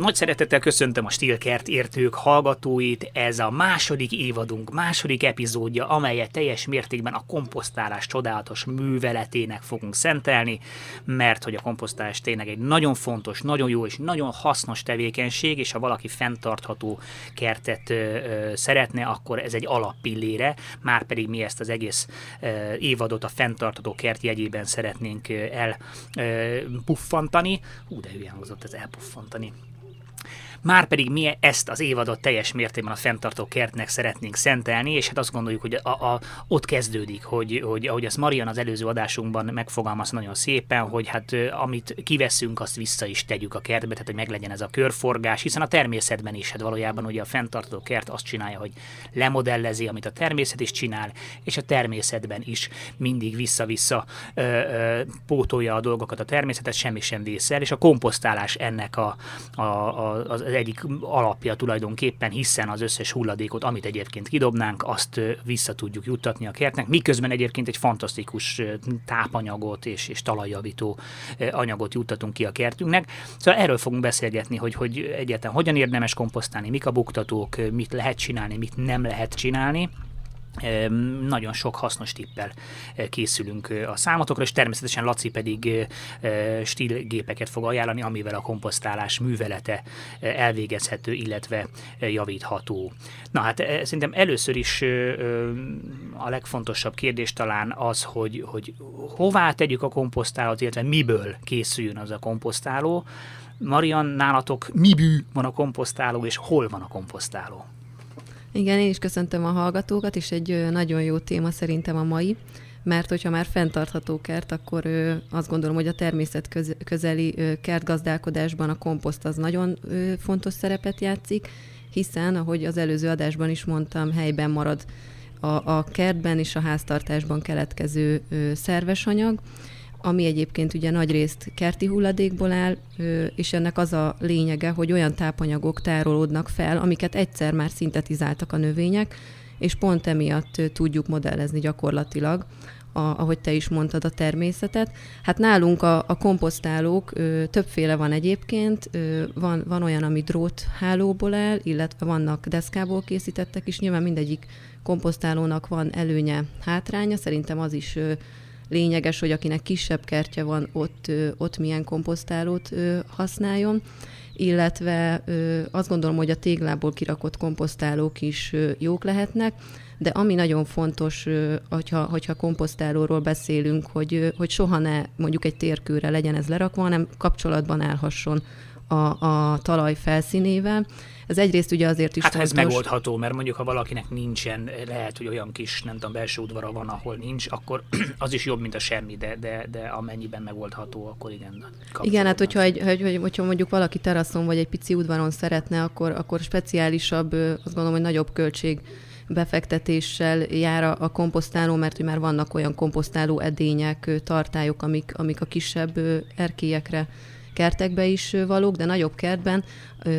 Nagy szeretettel köszöntöm a Stilkert értők hallgatóit, ez a második évadunk, második epizódja, amelyet teljes mértékben a komposztálás csodálatos műveletének fogunk szentelni, mert hogy a komposztálás tényleg egy nagyon fontos, nagyon jó és nagyon hasznos tevékenység, és ha valaki fenntartható kertet ö, ö, szeretne, akkor ez egy alappillére, már pedig mi ezt az egész ö, évadot a fenntartható kert jegyében szeretnénk elpuffantani. Hú, de hülyen hozott ez elpuffantani. Márpedig mi ezt az évadot teljes mértékben a fenntartó kertnek szeretnénk szentelni, és hát azt gondoljuk, hogy a, a, ott kezdődik, hogy, hogy ahogy azt Marian az előző adásunkban megfogalmaz nagyon szépen, hogy hát amit kiveszünk, azt vissza is tegyük a kertbe, tehát hogy meglegyen ez a körforgás, hiszen a természetben is, hát valójában ugye a fenntartó kert azt csinálja, hogy lemodellezi, amit a természet is csinál, és a természetben is mindig vissza-vissza ö, ö, pótolja a dolgokat a természetet, semmi sem vészel, és a komposztálás ennek a, a, a, az az egyik alapja tulajdonképpen, hiszen az összes hulladékot, amit egyébként kidobnánk, azt vissza tudjuk juttatni a kertnek, miközben egyébként egy fantasztikus tápanyagot és, és talajjavító anyagot juttatunk ki a kertünknek. Szóval erről fogunk beszélgetni, hogy, hogy egyáltalán hogyan érdemes komposztálni, mik a buktatók, mit lehet csinálni, mit nem lehet csinálni nagyon sok hasznos tippel eh, készülünk eh, a számotokra, és természetesen Laci pedig eh, stílgépeket fog ajánlani, amivel a komposztálás művelete elvégezhető, illetve javítható. Na hát szerintem először is a legfontosabb kérdés talán az, hogy, hogy hová tegyük a komposztálót, illetve miből készüljön az a komposztáló. Marian, nálatok mibű van a komposztáló, és hol van a komposztáló? Igen, én is köszöntöm a hallgatókat, és egy nagyon jó téma szerintem a mai, mert hogyha már fenntartható kert, akkor azt gondolom, hogy a természet közeli kertgazdálkodásban a komposzt az nagyon fontos szerepet játszik, hiszen, ahogy az előző adásban is mondtam, helyben marad a, a kertben és a háztartásban keletkező szerves anyag, ami egyébként ugye nagy részt kerti hulladékból áll, és ennek az a lényege, hogy olyan tápanyagok tárolódnak fel, amiket egyszer már szintetizáltak a növények, és pont emiatt tudjuk modellezni gyakorlatilag, a, ahogy te is mondtad, a természetet. Hát nálunk a, a komposztálók ö, többféle van egyébként, ö, van, van olyan, ami dróthálóból áll, illetve vannak deszkából készítettek is, nyilván mindegyik komposztálónak van előnye, hátránya, szerintem az is ö, lényeges, hogy akinek kisebb kertje van, ott, ott milyen komposztálót használjon. Illetve azt gondolom, hogy a téglából kirakott komposztálók is jók lehetnek, de ami nagyon fontos, hogyha, hogyha komposztálóról beszélünk, hogy, hogy soha ne mondjuk egy térkőre legyen ez lerakva, hanem kapcsolatban állhasson a, a talaj felszínével, ez egyrészt ugye azért is Hát fontos. ez megoldható, mert mondjuk ha valakinek nincsen, lehet, hogy olyan kis, nem tudom, belső udvara van, ahol nincs, akkor az is jobb, mint a semmi, de, de, de amennyiben megoldható, akkor igen. Igen, hát hogyha, egy, hogy, hogy, hogyha mondjuk valaki teraszon vagy egy pici udvaron szeretne, akkor, akkor speciálisabb, azt gondolom, hogy nagyobb költség befektetéssel jár a, a komposztáló, mert hogy már vannak olyan komposztáló edények, tartályok, amik, amik a kisebb erkélyekre kertekbe is valók, de nagyobb kertben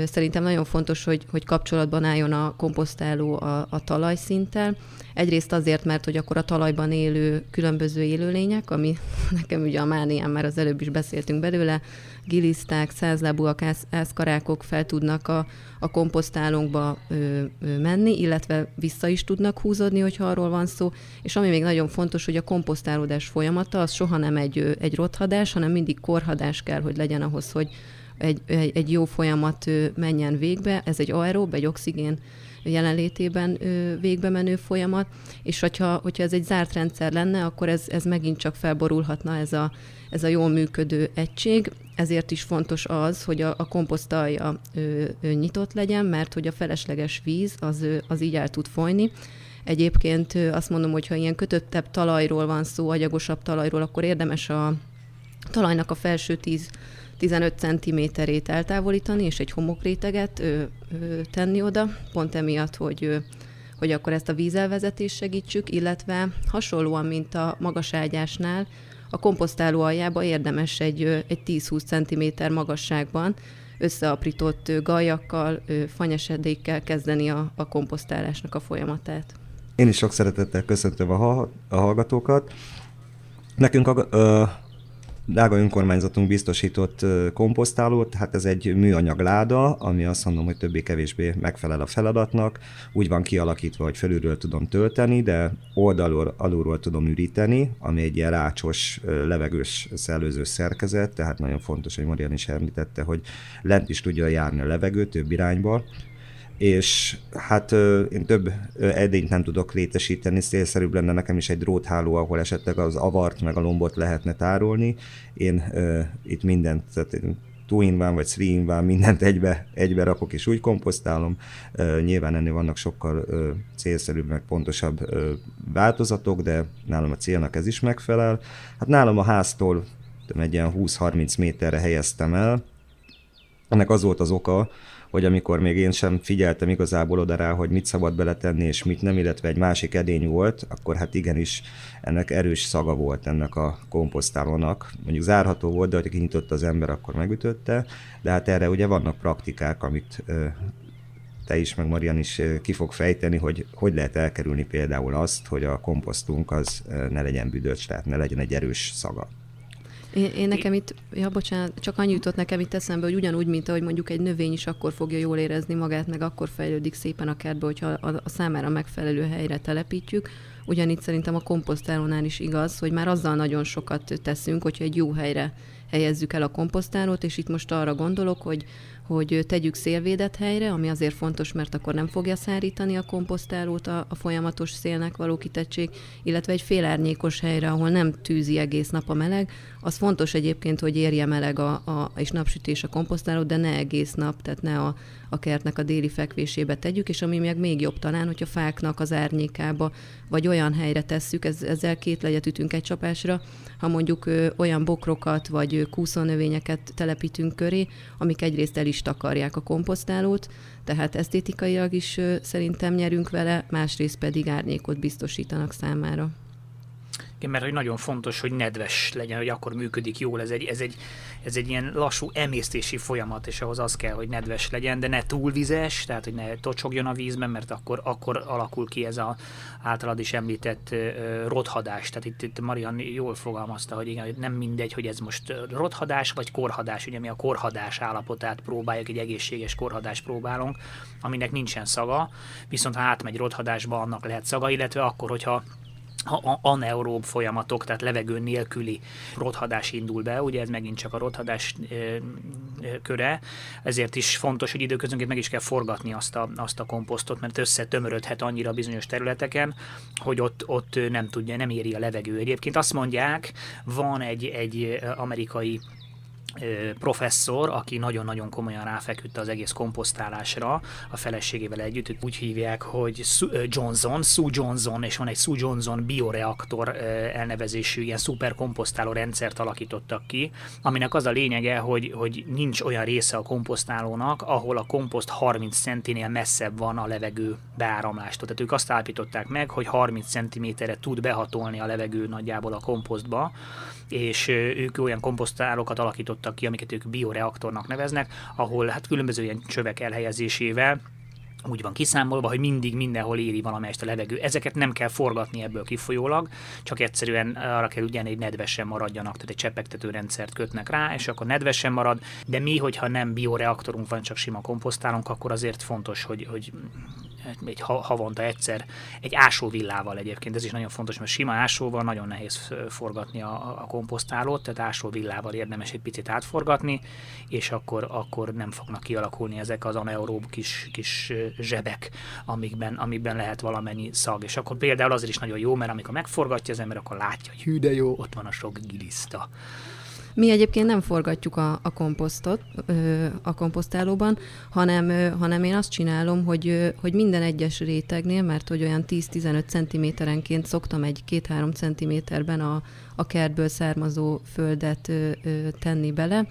szerintem nagyon fontos, hogy, hogy kapcsolatban álljon a komposztáló a, a talajszinttel. Egyrészt azért, mert hogy akkor a talajban élő különböző élőlények, ami nekem ugye a mániám, már az előbb is beszéltünk belőle, giliszták, százlábúak, ázkarákok fel tudnak a, a komposztálónkba ö, ö, menni, illetve vissza is tudnak húzódni, hogyha arról van szó. És ami még nagyon fontos, hogy a komposztálódás folyamata az soha nem egy, egy rothadás, hanem mindig korhadás kell, hogy legyen ahhoz, hogy egy, egy, egy jó folyamat menjen végbe. Ez egy aerób, egy oxigén jelenlétében végbe menő folyamat, és hogyha, hogyha ez egy zárt rendszer lenne, akkor ez, ez megint csak felborulhatna ez a, ez a jól működő egység. Ezért is fontos az, hogy a, a komposztalja ö, ö, nyitott legyen, mert hogy a felesleges víz az, az így el tud folyni. Egyébként azt mondom, hogy ha ilyen kötöttebb talajról van szó, agyagosabb talajról, akkor érdemes a talajnak a felső 10 15 cm-ét eltávolítani, és egy homokréteget ö, ö, tenni oda, pont emiatt, hogy, ö, hogy akkor ezt a vízelvezetést segítsük, illetve hasonlóan, mint a magas ágyásnál, a komposztáló aljába érdemes egy, egy 10-20 cm magasságban összeaprított gajakkal, fanyesedékkel kezdeni a, a komposztálásnak a folyamatát. Én is sok szeretettel köszöntöm a, a hallgatókat. Nekünk a, Dága önkormányzatunk biztosított komposztálót, hát ez egy műanyag láda, ami azt mondom, hogy többé-kevésbé megfelel a feladatnak. Úgy van kialakítva, hogy felülről tudom tölteni, de oldalról, alulról tudom üríteni, ami egy ilyen rácsos, levegős szellőző szerkezet, tehát nagyon fontos, hogy Marian is említette, hogy lent is tudja járni a levegő több irányba, és hát én több edényt nem tudok létesíteni, szélszerűbb lenne nekem is egy drótháló, ahol esetleg az avart meg a lombot lehetne tárolni. Én itt mindent, tehát in one, vagy one, mindent egybe, egybe rakok és úgy komposztálom. Nyilván ennél vannak sokkal célszerűbb, meg pontosabb változatok, de nálam a célnak ez is megfelel. Hát nálam a háztól egy ilyen 20-30 méterre helyeztem el. Ennek az volt az oka, hogy amikor még én sem figyeltem igazából oda rá, hogy mit szabad beletenni és mit nem, illetve egy másik edény volt, akkor hát igenis ennek erős szaga volt ennek a komposztálónak. Mondjuk zárható volt, de ha kinyitotta az ember, akkor megütötte, de hát erre ugye vannak praktikák, amit te is, meg Marian is ki fog fejteni, hogy hogy lehet elkerülni például azt, hogy a komposztunk az ne legyen büdös, tehát ne legyen egy erős szaga. Én, én nekem itt, ja bocsánat, csak annyi jutott nekem itt eszembe, hogy ugyanúgy, mint ahogy mondjuk egy növény is akkor fogja jól érezni magát, meg akkor fejlődik szépen a kertbe, hogyha a, a számára megfelelő helyre telepítjük. Ugyanígy szerintem a komposztálónál is igaz, hogy már azzal nagyon sokat teszünk, hogyha egy jó helyre helyezzük el a komposztálót, és itt most arra gondolok, hogy hogy tegyük szélvédett helyre, ami azért fontos, mert akkor nem fogja szárítani a komposztálót a, a folyamatos szélnek való kitettség, illetve egy félárnyékos helyre, ahol nem tűzi egész nap a meleg. Az fontos egyébként, hogy érje meleg a, a, és napsütés a komposztálót, de ne egész nap, tehát ne a, a kertnek a déli fekvésébe tegyük, és ami meg még jobb talán, hogyha fáknak az árnyékába, vagy olyan helyre tesszük, ez, ezzel két legyet ütünk egy csapásra, ha mondjuk ö, olyan bokrokat vagy kúszónövényeket telepítünk köré, amik egyrészt el is takarják a komposztálót, tehát esztétikailag is ö, szerintem nyerünk vele, másrészt pedig árnyékot biztosítanak számára. Mert hogy nagyon fontos, hogy nedves legyen, hogy akkor működik jól. Ez egy, ez egy, ez egy ilyen lassú emésztési folyamat, és ahhoz az kell, hogy nedves legyen, de ne túl vizes, tehát hogy ne tocsogjon a vízben, mert akkor, akkor alakul ki ez a általad is említett uh, rothadás. Tehát itt, itt Marian jól fogalmazta, hogy igen, nem mindegy, hogy ez most rothadás vagy korhadás. Ugye mi a korhadás állapotát próbáljuk, egy egészséges korhadást próbálunk, aminek nincsen szaga, viszont ha átmegy rothadásba, annak lehet szaga, illetve akkor, hogyha anaerób folyamatok, tehát levegő nélküli rothadás indul be, ugye ez megint csak a rothadás köre, ezért is fontos, hogy időközönként meg is kell forgatni azt a, azt a komposztot, mert összetömörödhet annyira bizonyos területeken, hogy ott, ott nem tudja, nem éri a levegő. Egyébként azt mondják, van egy, egy amerikai professzor, aki nagyon-nagyon komolyan ráfeküdt az egész komposztálásra a feleségével együtt. Úgy hívják, hogy Johnson, Sue Johnson, és van egy Sue Johnson bioreaktor elnevezésű ilyen szuperkomposztáló rendszert alakítottak ki, aminek az a lényege, hogy, hogy nincs olyan része a komposztálónak, ahol a komposzt 30 centinél messzebb van a levegő beáramlástól. Tehát ők azt állapították meg, hogy 30 cm-re tud behatolni a levegő nagyjából a komposztba, és ők olyan komposztálókat alakítottak ki, amiket ők bioreaktornak neveznek, ahol hát különböző ilyen csövek elhelyezésével úgy van kiszámolva, hogy mindig mindenhol éri valamelyest a levegő. Ezeket nem kell forgatni ebből kifolyólag, csak egyszerűen arra kell ugyan, hogy nedvesen maradjanak, tehát egy csepegtető rendszert kötnek rá, és akkor nedvesen marad, de mi, hogyha nem bioreaktorunk van, csak sima komposztálunk, akkor azért fontos, hogy, hogy egy havonta egyszer, egy ásóvillával egyébként, ez is nagyon fontos, mert sima ásóval nagyon nehéz forgatni a, a komposztálót, tehát ásóvillával érdemes egy picit átforgatni, és akkor, akkor nem fognak kialakulni ezek az anaerób kis, kis zsebek, amikben, amikben lehet valamennyi szag. És akkor például azért is nagyon jó, mert amikor megforgatja az ember, akkor látja, hogy hű de jó, ott van a sok giliszta. Mi egyébként nem forgatjuk a, a komposztot a komposztálóban, hanem, hanem én azt csinálom, hogy, hogy minden egyes rétegnél, mert hogy olyan 10-15 centiméterenként szoktam egy 2-3 centiméterben a, a kertből származó földet ö, ö, tenni bele.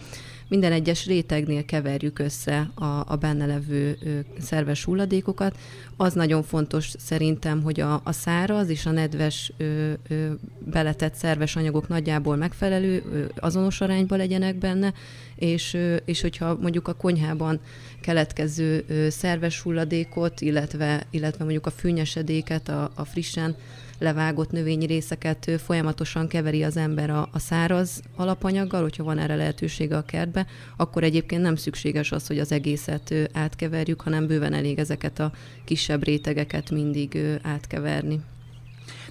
Minden egyes rétegnél keverjük össze a, a benne levő ö, szerves hulladékokat. Az nagyon fontos szerintem, hogy a, a száraz és a nedves ö, ö, beletett szerves anyagok nagyjából megfelelő, ö, azonos arányban legyenek benne, és, ö, és hogyha mondjuk a konyhában keletkező ö, szerves hulladékot, illetve, illetve mondjuk a fűnyesedéket, a, a frissen levágott növényi részeket folyamatosan keveri az ember a, a száraz alapanyaggal, hogyha van erre lehetősége a kertbe, akkor egyébként nem szükséges az, hogy az egészet átkeverjük, hanem bőven elég ezeket a kisebb rétegeket mindig átkeverni.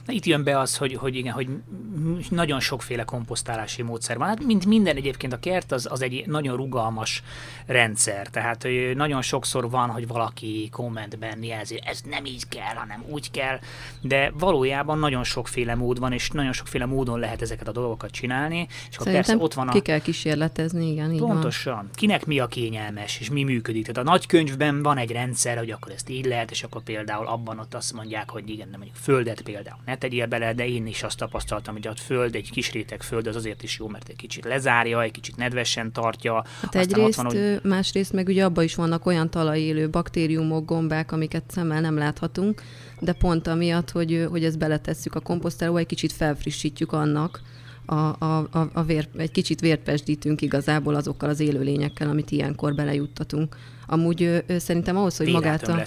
Na itt jön be az, hogy, hogy igen, hogy nagyon sokféle komposztálási módszer van. Hát mint minden egyébként a kert, az, az egy nagyon rugalmas rendszer. Tehát nagyon sokszor van, hogy valaki kommentben jelzi, ez nem így kell, hanem úgy kell, de valójában nagyon sokféle mód van, és nagyon sokféle módon lehet ezeket a dolgokat csinálni. És akkor persze ott van a... ki kell kísérletezni, igen. Így Pontosan. Van. Kinek mi a kényelmes, és mi működik. Tehát a nagy könyvben van egy rendszer, hogy akkor ezt így lehet, és akkor például abban ott azt mondják, hogy igen, nem mondjuk földet például ne tegyél bele, de én is azt tapasztaltam, hogy a föld, egy kis réteg föld az azért is jó, mert egy kicsit lezárja, egy kicsit nedvesen tartja. Hát egyrészt, van, hogy... másrészt meg ugye abban is vannak olyan talajélő baktériumok, gombák, amiket szemmel nem láthatunk, de pont amiatt, hogy, hogy ezt beletesszük a komposztálóba, egy kicsit felfrissítjük annak, a, a, a, a vér, egy kicsit vérpesdítünk igazából azokkal az élőlényekkel, amit ilyenkor belejuttatunk. Amúgy ő, ő szerintem ahhoz, hogy magát a...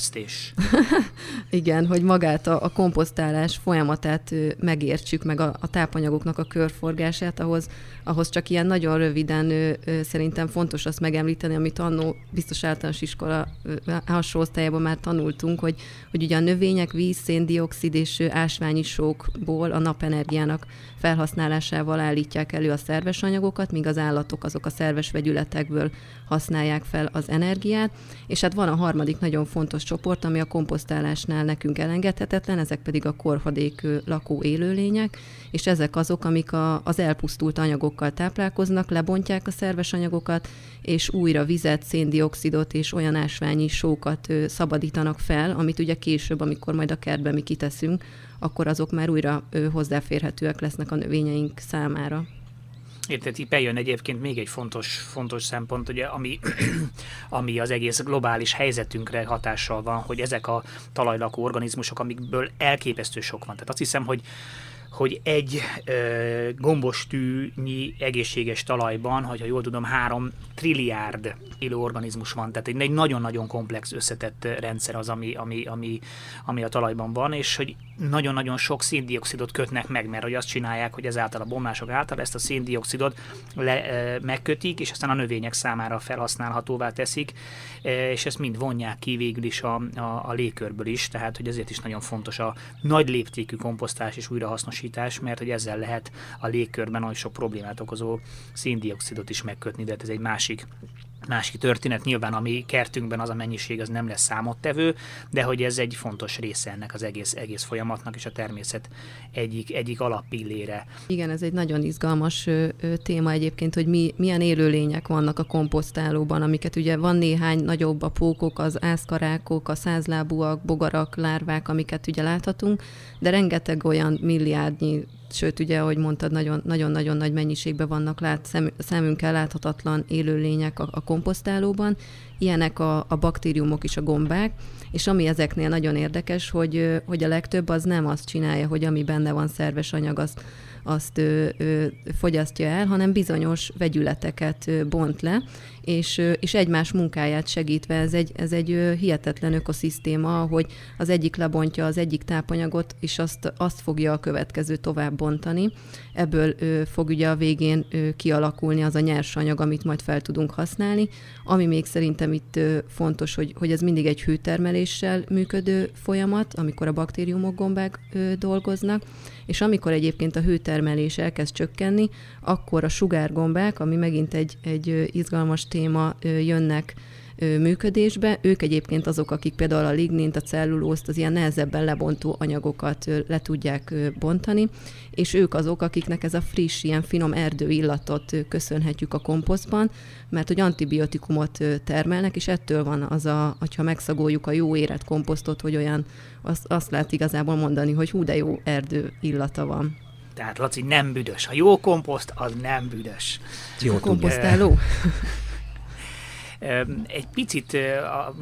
Igen, hogy magát a, a komposztálás folyamatát megértsük, meg a, a tápanyagoknak a körforgását, ahhoz, ahhoz csak ilyen nagyon röviden ő, ő, szerintem fontos azt megemlíteni, amit annó biztos általános iskola hasonló osztályában már tanultunk, hogy, hogy ugye a növények víz, széndiokszid és ásványi sókból a napenergiának felhasználásával állítják elő a szerves anyagokat, míg az állatok azok a szerves vegyületekből használják fel az energiát, és hát van a harmadik nagyon fontos csoport, ami a komposztálásnál nekünk elengedhetetlen, ezek pedig a korhadék lakó élőlények, és ezek azok, amik a, az elpusztult anyagokkal táplálkoznak, lebontják a szerves anyagokat, és újra vizet, széndiokszidot és olyan ásványi sókat szabadítanak fel, amit ugye később, amikor majd a kertbe mi kiteszünk, akkor azok már újra hozzáférhetőek lesznek a növényeink számára. Érted, itt bejön egyébként még egy fontos, fontos szempont, ugye, ami, ami az egész globális helyzetünkre hatással van, hogy ezek a talajlakó organizmusok, amikből elképesztő sok van. Tehát azt hiszem, hogy hogy egy ö, gombostűnyi egészséges talajban, hogyha jól tudom, három trilliárd élő organizmus van, tehát egy nagyon-nagyon komplex összetett rendszer az, ami, ami, ami, ami a talajban van, és hogy nagyon-nagyon sok széndiokszidot kötnek meg, mert hogy azt csinálják, hogy ezáltal a bomlások által ezt a széndiokszidot le, e, megkötik, és aztán a növények számára felhasználhatóvá teszik, e, és ezt mind vonják ki végül is a, a, a légkörből is, tehát hogy ezért is nagyon fontos a nagy léptékű komposztás és újrahasznosítás, mert hogy ezzel lehet a légkörben nagyon sok problémát okozó széndiokszidot is megkötni, de hát ez egy másik másik történet. Nyilván a mi kertünkben az a mennyiség az nem lesz számottevő, de hogy ez egy fontos része ennek az egész, egész folyamatnak, és a természet egyik, egyik alappillére. Igen, ez egy nagyon izgalmas ö, ö, téma egyébként, hogy mi, milyen élőlények vannak a komposztálóban, amiket ugye van néhány nagyobb a pókok, az ászkarákok, a százlábúak, bogarak, lárvák, amiket ugye láthatunk, de rengeteg olyan milliárdnyi sőt, ugye, ahogy mondtad, nagyon-nagyon nagy mennyiségben vannak lát, szem, szemünkkel láthatatlan élőlények a, a komposztálóban, ilyenek a, a baktériumok is, a gombák, és ami ezeknél nagyon érdekes, hogy, hogy a legtöbb az nem azt csinálja, hogy ami benne van szerves anyag, azt azt ö, ö, fogyasztja el, hanem bizonyos vegyületeket bont le, és, és egymás munkáját segítve ez egy, ez egy hihetetlen ökoszisztéma, hogy az egyik lebontja az egyik tápanyagot, és azt, azt fogja a következő tovább bontani. Ebből fog ugye a végén kialakulni az a nyersanyag, amit majd fel tudunk használni. Ami még szerintem itt fontos, hogy, hogy ez mindig egy hőtermeléssel működő folyamat, amikor a baktériumok gombák dolgoznak, és amikor egyébként a hőtermelés elkezd csökkenni, akkor a sugárgombák, ami megint egy, egy izgalmas téma, jönnek működésbe. Ők egyébként azok, akik például a lignint, a cellulózt, az ilyen nehezebben lebontó anyagokat le tudják bontani, és ők azok, akiknek ez a friss, ilyen finom erdő illatot köszönhetjük a komposztban, mert hogy antibiotikumot termelnek, és ettől van az a, hogyha megszagoljuk a jó érett komposztot, hogy olyan, azt, azt lehet igazából mondani, hogy hú, de jó erdő illata van. Tehát Laci nem büdös. A jó komposzt az nem büdös. Jó komposztáló? Egy picit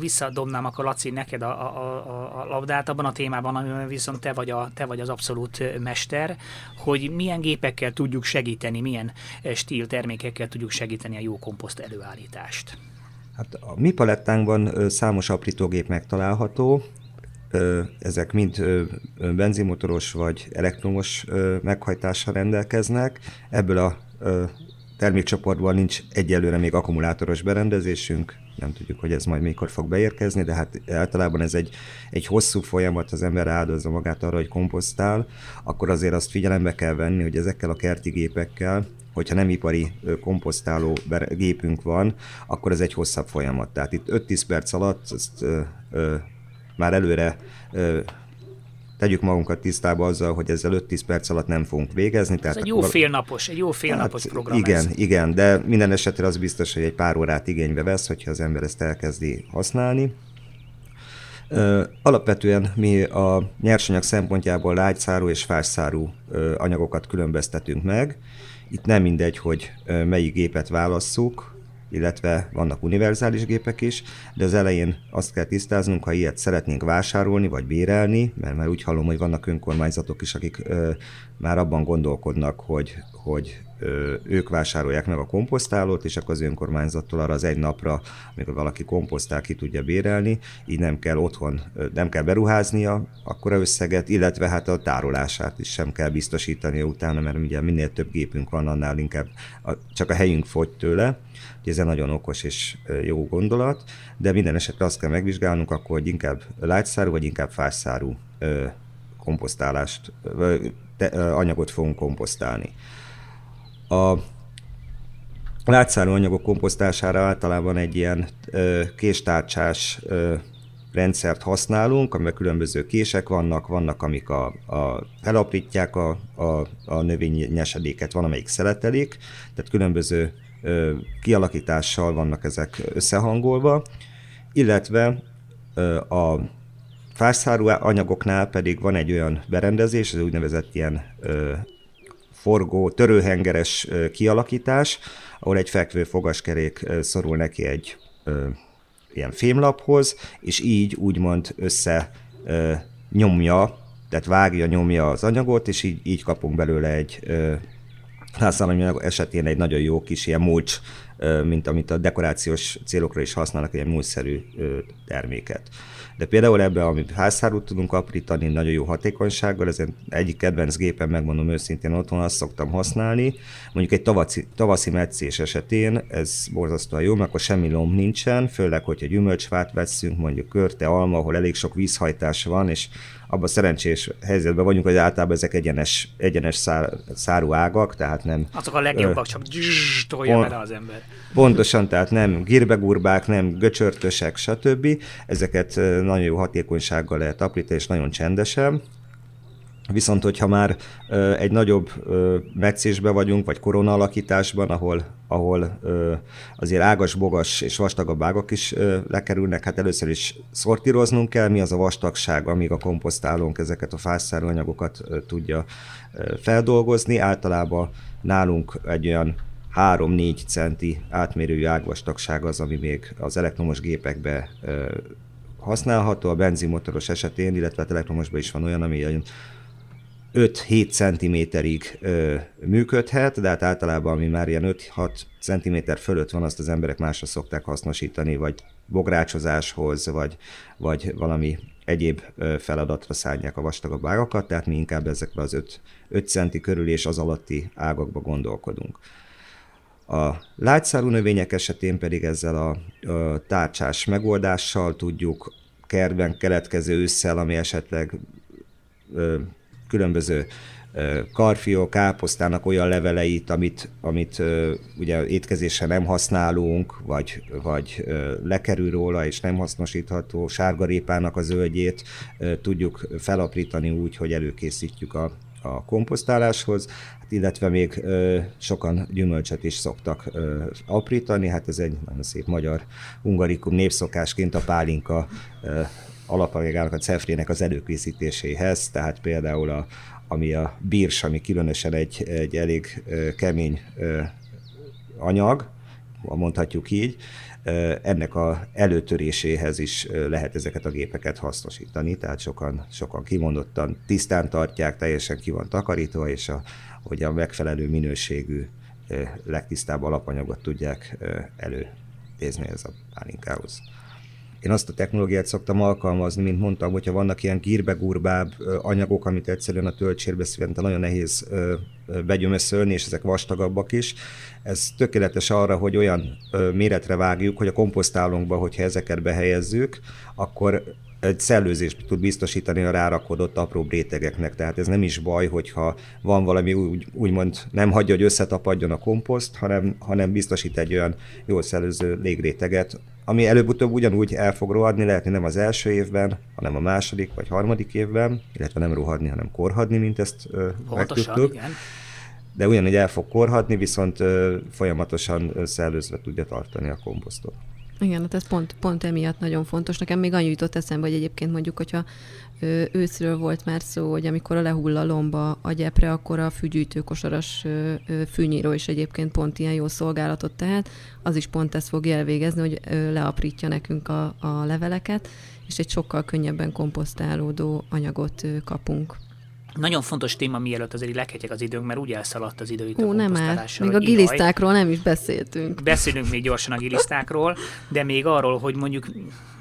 visszadobnám akkor Laci neked a, a, a labdát abban a témában, amiben viszont te vagy, a, te vagy az abszolút mester, hogy milyen gépekkel tudjuk segíteni, milyen stíl termékekkel tudjuk segíteni a jó komposzt előállítást. Hát a mi palettánkban számos aprítógép megtalálható, ezek mind benzinmotoros vagy elektromos meghajtással rendelkeznek. Ebből a termékcsoportban nincs egyelőre még akkumulátoros berendezésünk, nem tudjuk, hogy ez majd mikor fog beérkezni, de hát általában ez egy, egy hosszú folyamat, az ember áldozza magát arra, hogy komposztál, akkor azért azt figyelembe kell venni, hogy ezekkel a kerti gépekkel, hogyha nem ipari komposztáló gépünk van, akkor ez egy hosszabb folyamat. Tehát itt 5-10 perc alatt ezt ö, ö, már előre ö, tegyük magunkat tisztába azzal, hogy ezzel 5-10 perc alatt nem fogunk végezni. Tehát ez egy jó félnapos, egy jó félnapos hát program Igen, ez. igen, de minden esetre az biztos, hogy egy pár órát igénybe vesz, hogyha az ember ezt elkezdi használni. Alapvetően mi a nyersanyag szempontjából lágyszárú és fásszárú anyagokat különböztetünk meg. Itt nem mindegy, hogy melyik gépet válasszuk, illetve vannak univerzális gépek is, de az elején azt kell tisztáznunk, ha ilyet szeretnénk vásárolni vagy bérelni, mert már úgy hallom, hogy vannak önkormányzatok is, akik ö, már abban gondolkodnak, hogy, hogy ö, ők vásárolják meg a komposztálót, és akkor az önkormányzattól arra az egy napra, amikor valaki komposztál, ki tudja bérelni, így nem kell otthon, ö, nem kell beruháznia akkora összeget, illetve hát a tárolását is sem kell biztosítania utána, mert ugye minél több gépünk van, annál inkább a, csak a helyünk fogy tőle Úgyhogy ez egy nagyon okos és jó gondolat, de minden esetre azt kell megvizsgálnunk akkor, hogy inkább lágyszárú vagy inkább fásszárú komposztálást, te, anyagot fogunk komposztálni. A látszáró anyagok komposztására általában egy ilyen késtárcsás rendszert használunk, amiben különböző kések vannak, vannak, amik a, a, felaprítják a, a, a növényesedéket, van, amelyik szeletelik, tehát különböző kialakítással vannak ezek összehangolva, illetve a fászárú anyagoknál pedig van egy olyan berendezés, ez úgynevezett ilyen forgó, törőhengeres kialakítás, ahol egy fekvő fogaskerék szorul neki egy ilyen fémlaphoz, és így úgymond össze nyomja, tehát vágja, nyomja az anyagot, és így, így kapunk belőle egy házszállományok esetén egy nagyon jó kis ilyen mulcs, mint amit a dekorációs célokra is használnak, egy mulcsszerű terméket. De például ebbe, amit házszárút tudunk aprítani, nagyon jó hatékonysággal, ez egyik kedvenc gépen, megmondom őszintén, otthon azt szoktam használni. Mondjuk egy tavaszi, tavaszi meccés esetén ez borzasztóan jó, mert akkor semmi lomb nincsen, főleg, hogyha gyümölcsfát veszünk, mondjuk körte, alma, ahol elég sok vízhajtás van, és abban szerencsés helyzetben vagyunk, hogy általában ezek egyenes, egyenes szár, szárú ágak, tehát nem... Azok a legjobbak, ö, csak dzsss, tolja pont, az ember. Pontosan, tehát nem girbegurbák, nem göcsörtösek, stb. Ezeket nagyon jó hatékonysággal lehet aprítani, és nagyon csendesen. Viszont, hogyha már egy nagyobb meccésbe vagyunk, vagy korona alakításban, ahol, ahol azért ágas, bogas és vastagabb ágak is lekerülnek, hát először is szortíroznunk kell, mi az a vastagság, amíg a komposztálónk ezeket a fászáró anyagokat tudja feldolgozni. Általában nálunk egy olyan 3-4 centi átmérőjű ágvastagság az, ami még az elektromos gépekbe használható, a benzinmotoros esetén, illetve a elektromosban is van olyan, ami 5-7 centiméterig ö, működhet, de hát általában, ami már ilyen 5-6 centiméter fölött van, azt az emberek másra szokták hasznosítani, vagy bográcsozáshoz, vagy, vagy valami egyéb feladatra szállják a vastagabb ágakat, tehát mi inkább ezekre az 5, 5 centi körül és az alatti ágakba gondolkodunk. A lágyszárú növények esetén pedig ezzel a, a tárcsás megoldással tudjuk kertben keletkező ősszel, ami esetleg ö, különböző karfió, káposztának olyan leveleit, amit, amit ugye étkezésre nem használunk, vagy, vagy lekerül róla és nem hasznosítható, sárgarépának a zöldjét tudjuk felaprítani úgy, hogy előkészítjük a, a komposztáláshoz, hát illetve még sokan gyümölcsöt is szoktak aprítani, hát ez egy nagyon szép magyar ungarikum népszokásként a pálinka alapanyagának, a cefrének az előkészítéséhez, tehát például a, ami a bírs, ami különösen egy, egy elég kemény anyag, mondhatjuk így, ennek a előtöréséhez is lehet ezeket a gépeket hasznosítani, tehát sokan, sokan kimondottan tisztán tartják, teljesen ki van takarítva, és a, hogy a megfelelő minőségű, legtisztább alapanyagot tudják előtézni ez a pálinkához. Én azt a technológiát szoktam alkalmazni, mint mondtam, hogyha vannak ilyen gírbegurbább anyagok, amit egyszerűen a töltsérbe szinte nagyon nehéz begyömöszölni, és ezek vastagabbak is. Ez tökéletes arra, hogy olyan méretre vágjuk, hogy a komposztálónkba, hogyha ezeket behelyezzük, akkor egy szellőzést tud biztosítani a rárakodott apró rétegeknek, tehát ez nem is baj, hogyha van valami úgy, úgymond nem hagyja, hogy összetapadjon a komposzt, hanem, hanem biztosít egy olyan jól szellőző légréteget, ami előbb-utóbb ugyanúgy el fog rohadni, lehet, hogy nem az első évben, hanem a második vagy harmadik évben, illetve nem rohadni, hanem korhadni, mint ezt megtudtuk. De ugyanúgy el fog korhadni, viszont ö, folyamatosan szellőzve tudja tartani a komposztot. Igen, hát ez pont, pont emiatt nagyon fontos. Nekem még annyi jutott eszembe, hogy egyébként mondjuk, hogyha őszről volt már szó, hogy amikor a lehull a lomba a gyepre, akkor a fűgyűjtőkosaras fűnyíró is egyébként pont ilyen jó szolgálatot tehet, az is pont ezt fog elvégezni, hogy leaprítja nekünk a, a leveleket, és egy sokkal könnyebben komposztálódó anyagot kapunk. Nagyon fontos téma, mielőtt azért leketyek az időnk, mert úgy elszaladt az idő itt Ó, a nem már. Még a gilisztákról nem is beszéltünk. Beszélünk még gyorsan a gilisztákról, de még arról, hogy mondjuk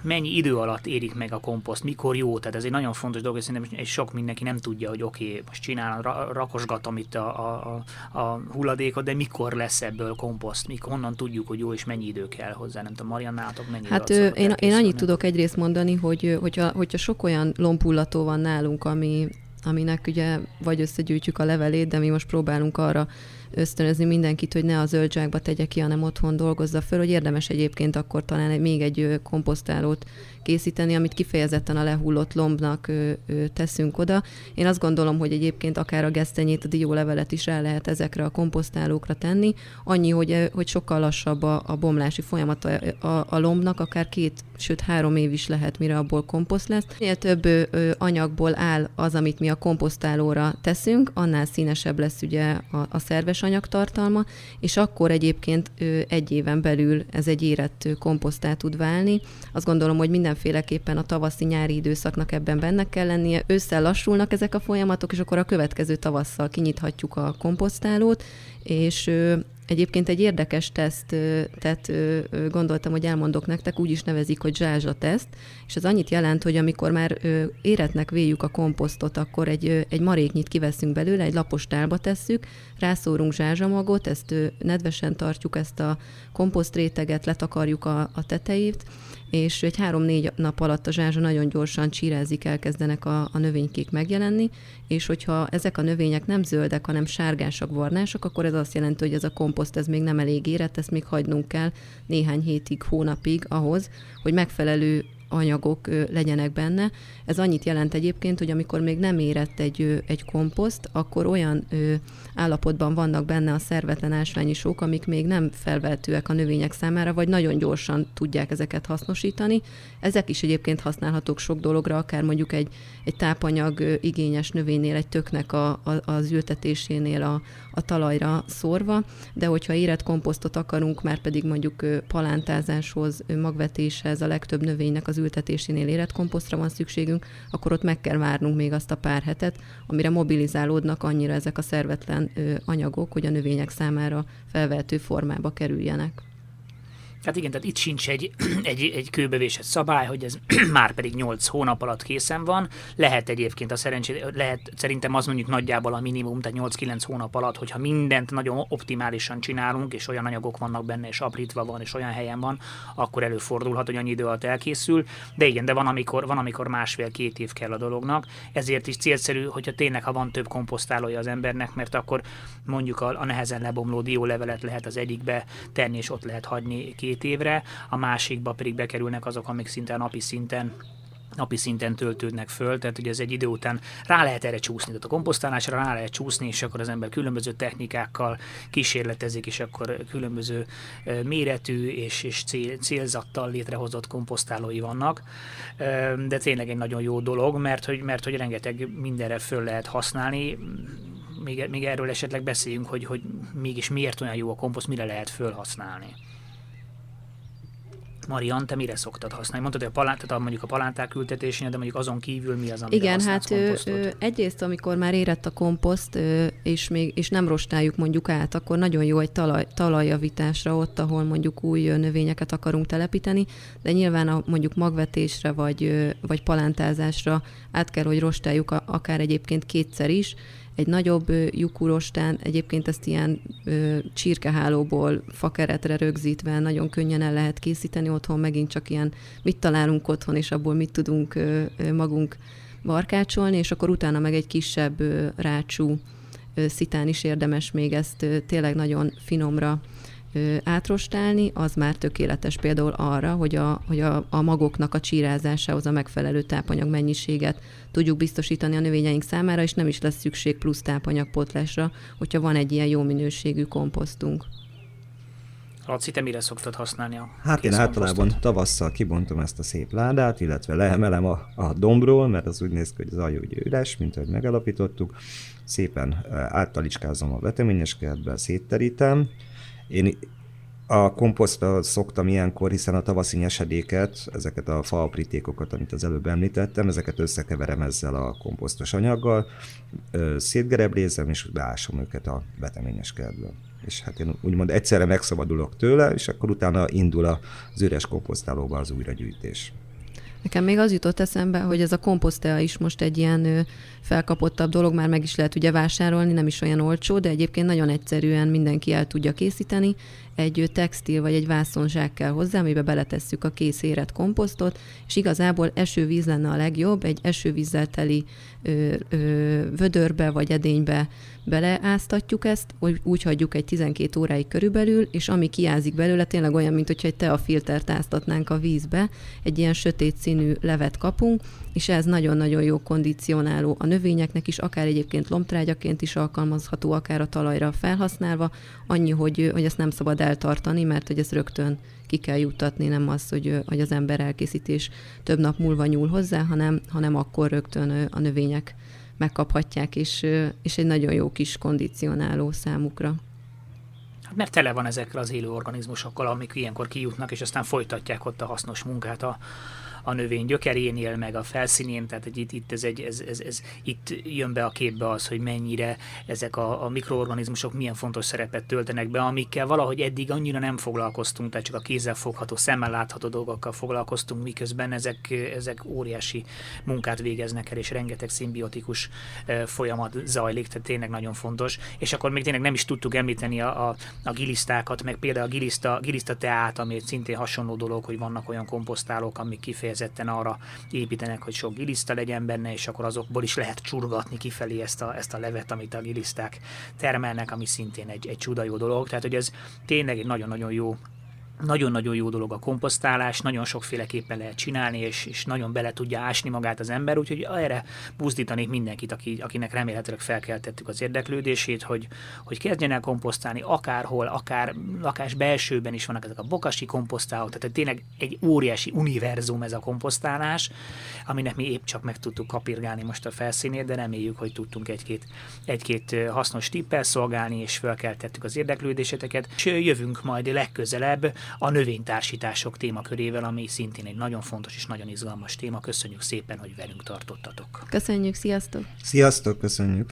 mennyi idő alatt érik meg a komposzt, mikor jó, tehát ez egy nagyon fontos dolog, és szerintem sok mindenki nem tudja, hogy oké, okay, most csinálom, rakosgatom itt a, a, a, hulladékot, de mikor lesz ebből komposzt, mikor honnan tudjuk, hogy jó, és mennyi idő kell hozzá, nem tudom, Mariannátok mennyi Hát ő, én, én annyit tudok egyrészt mondani, hogy hogyha, hogyha sok olyan lompullató van nálunk, ami aminek ugye vagy összegyűjtjük a levelét, de mi most próbálunk arra ösztönözni mindenkit, hogy ne a zöldságba tegye ki, hanem otthon dolgozza föl, hogy érdemes egyébként akkor talán még egy komposztálót készíteni, amit kifejezetten a lehullott lombnak ö, ö, teszünk oda. Én azt gondolom, hogy egyébként akár a gesztenyét, a diólevelet is el lehet ezekre a komposztálókra tenni, annyi, hogy, hogy sokkal lassabb a, a bomlási folyamata a, a lombnak, akár két, sőt három év is lehet, mire abból komposzt lesz. Minél több ö, anyagból áll az, amit mi a komposztálóra teszünk, annál színesebb lesz ugye a, a szerves anyagtartalma, és akkor egyébként ö, egy éven belül ez egy érett komposztá tud válni. Azt gondolom, hogy minden mindenféleképpen a tavaszi-nyári időszaknak ebben benne kell lennie. Ősszel lassulnak ezek a folyamatok, és akkor a következő tavasszal kinyithatjuk a komposztálót, és Egyébként egy érdekes teszt, tehát gondoltam, hogy elmondok nektek, úgy is nevezik, hogy zsázsa teszt, és ez annyit jelent, hogy amikor már éretnek véljük a komposztot, akkor egy, egy maréknyit kiveszünk belőle, egy lapos tálba tesszük, rászórunk zsázsamagot, ezt nedvesen tartjuk, ezt a komposztréteget, letakarjuk a, a tetejét, és egy három-négy nap alatt a zsázsa nagyon gyorsan csírázik, elkezdenek a, a növénykék megjelenni, és hogyha ezek a növények nem zöldek, hanem sárgásak, barnásak, akkor ez azt jelenti, hogy ez a komposzt ez még nem elég érett, ezt még hagynunk kell néhány hétig, hónapig ahhoz, hogy megfelelő anyagok legyenek benne. Ez annyit jelent egyébként, hogy amikor még nem érett egy, egy komposzt, akkor olyan állapotban vannak benne a szervetlen ásványi sok, amik még nem felvehetőek a növények számára, vagy nagyon gyorsan tudják ezeket hasznosítani. Ezek is egyébként használhatók sok dologra, akár mondjuk egy, egy tápanyag igényes növénynél, egy töknek a, a, az ültetésénél a, a talajra szórva, de hogyha érett komposztot akarunk, már pedig mondjuk palántázáshoz, magvetéshez, a legtöbb növénynek az ültetésénél érett komposztra van szükségünk, akkor ott meg kell várnunk még azt a pár hetet, amire mobilizálódnak annyira ezek a szervetlen anyagok, hogy a növények számára felvehető formába kerüljenek. Tehát igen, tehát itt sincs egy, egy, egy kőbevésett szabály, hogy ez már pedig 8 hónap alatt készen van. Lehet egyébként a szerencsé, lehet szerintem az mondjuk nagyjából a minimum, tehát 8-9 hónap alatt, hogyha mindent nagyon optimálisan csinálunk, és olyan anyagok vannak benne, és aprítva van, és olyan helyen van, akkor előfordulhat, hogy annyi idő alatt elkészül. De igen, de van, amikor, van, amikor másfél-két év kell a dolognak. Ezért is célszerű, hogyha tényleg, ha van több komposztálója az embernek, mert akkor mondjuk a, a nehezen lebomló diólevelet lehet az egyikbe tenni, és ott lehet hagyni két évre, a másikba pedig bekerülnek azok, amik szinte napi szinten napi szinten töltődnek föl, tehát ugye ez egy idő után rá lehet erre csúszni, tehát a komposztálásra rá lehet csúszni, és akkor az ember különböző technikákkal kísérletezik, és akkor különböző méretű és, és cél, célzattal létrehozott komposztálói vannak, de tényleg egy nagyon jó dolog, mert hogy, mert hogy rengeteg mindenre föl lehet használni, még, még erről esetleg beszéljünk, hogy, hogy mégis miért olyan jó a komposzt, mire lehet fölhasználni. Marian, te mire szoktad használni? Mondtad, hogy a palántát, mondjuk a palánták ültetésén, de mondjuk azon kívül mi az, amire Igen, hát ő, ő, egyrészt, amikor már érett a komposzt, ő, és, még, és nem rostáljuk mondjuk át, akkor nagyon jó egy talaj, talajjavításra ott, ahol mondjuk új növényeket akarunk telepíteni, de nyilván a, mondjuk magvetésre vagy, vagy palántázásra át kell, hogy rostáljuk akár egyébként kétszer is, egy nagyobb lyukúrostán, egyébként ezt ilyen ö, csirkehálóból fakeretre rögzítve nagyon könnyen el lehet készíteni otthon, megint csak ilyen mit találunk otthon, és abból mit tudunk ö, magunk barkácsolni, és akkor utána meg egy kisebb ö, rácsú szitán is érdemes még ezt tényleg nagyon finomra átrostálni, az már tökéletes például arra, hogy a, hogy a, a magoknak a csírázásához a megfelelő tápanyag mennyiséget tudjuk biztosítani a növényeink számára, és nem is lesz szükség plusz tápanyagpotlásra, hogyha van egy ilyen jó minőségű komposztunk. Laci, te mire szoktad használni a Hát én általában tavasszal kibontom ezt a szép ládát, illetve leemelem a, a dombról, mert az úgy néz ki, hogy az aljú ugye üres, mint ahogy megalapítottuk. Szépen áttalicskázom a veteményes kertbe, szétterítem, én a komposztra szoktam ilyenkor, hiszen a tavaszi nyesedéket, ezeket a faaprítékokat, amit az előbb említettem, ezeket összekeverem ezzel a komposztos anyaggal, szétgereblézem, és beásom őket a beteményes kertből. És hát én úgymond egyszerre megszabadulok tőle, és akkor utána indul az üres komposztálóba az újragyűjtés. Nekem még az jutott eszembe, hogy ez a komposztea is most egy ilyen felkapottabb dolog, már meg is lehet ugye vásárolni, nem is olyan olcsó, de egyébként nagyon egyszerűen mindenki el tudja készíteni. Egy textil vagy egy vászonzsák kell hozzá, amiben beletesszük a kész érett komposztot, és igazából esővíz lenne a legjobb, egy esővízzel teli ö, ö, vödörbe vagy edénybe beleáztatjuk ezt, úgy, úgy hagyjuk egy 12 óráig körülbelül, és ami kiázik belőle, tényleg olyan, mint hogyha egy teafiltert áztatnánk a vízbe, egy ilyen sötét színű levet kapunk, és ez nagyon-nagyon jó kondicionáló a növényeknek is, akár egyébként lombtrágyaként is alkalmazható, akár a talajra felhasználva, annyi, hogy, hogy ezt nem szabad eltartani, mert hogy ezt rögtön ki kell juttatni, nem az, hogy, hogy az ember elkészítés több nap múlva nyúl hozzá, hanem, hanem akkor rögtön a növények megkaphatják, és, és egy nagyon jó kis kondicionáló számukra. Hát mert tele van ezekkel az élő organizmusokkal, amik ilyenkor kijutnak, és aztán folytatják ott a hasznos munkát a, a növény gyökerénél, meg a felszínén, tehát hogy itt, itt, ez egy, ez, ez, ez, itt jön be a képbe az, hogy mennyire ezek a, a mikroorganizmusok milyen fontos szerepet töltenek be, amikkel valahogy eddig annyira nem foglalkoztunk, tehát csak a kézzel fogható, szemmel látható dolgokkal foglalkoztunk, miközben ezek, ezek óriási munkát végeznek el, és rengeteg szimbiotikus folyamat zajlik, tehát tényleg nagyon fontos. És akkor még tényleg nem is tudtuk említeni a, a, a gilisztákat, meg például a giliszta, giliszta teát, ami szintén hasonló dolog, hogy vannak olyan komposztálók, amik kifejezetten kifejezetten arra építenek, hogy sok giliszta legyen benne, és akkor azokból is lehet csurgatni kifelé ezt a, ezt a levet, amit a giliszták termelnek, ami szintén egy, egy csuda jó dolog. Tehát, hogy ez tényleg egy nagyon-nagyon jó nagyon-nagyon jó dolog a komposztálás, nagyon sokféleképpen lehet csinálni, és, és nagyon bele tudja ásni magát az ember, úgyhogy erre buzdítanék mindenkit, aki, akinek remélhetőleg felkeltettük az érdeklődését, hogy, hogy kezdjen el komposztálni akárhol, akár lakás belsőben is vannak ezek a bokasi komposztálók, tehát tényleg egy óriási univerzum ez a komposztálás, aminek mi épp csak meg tudtuk kapirgálni most a felszínét, de reméljük, hogy tudtunk egy-két, egy-két hasznos tippel szolgálni, és felkeltettük az érdeklődéseteket, és jövünk majd legközelebb a növénytársítások témakörével, ami szintén egy nagyon fontos és nagyon izgalmas téma. Köszönjük szépen, hogy velünk tartottatok. Köszönjük, sziasztok! Sziasztok, köszönjük!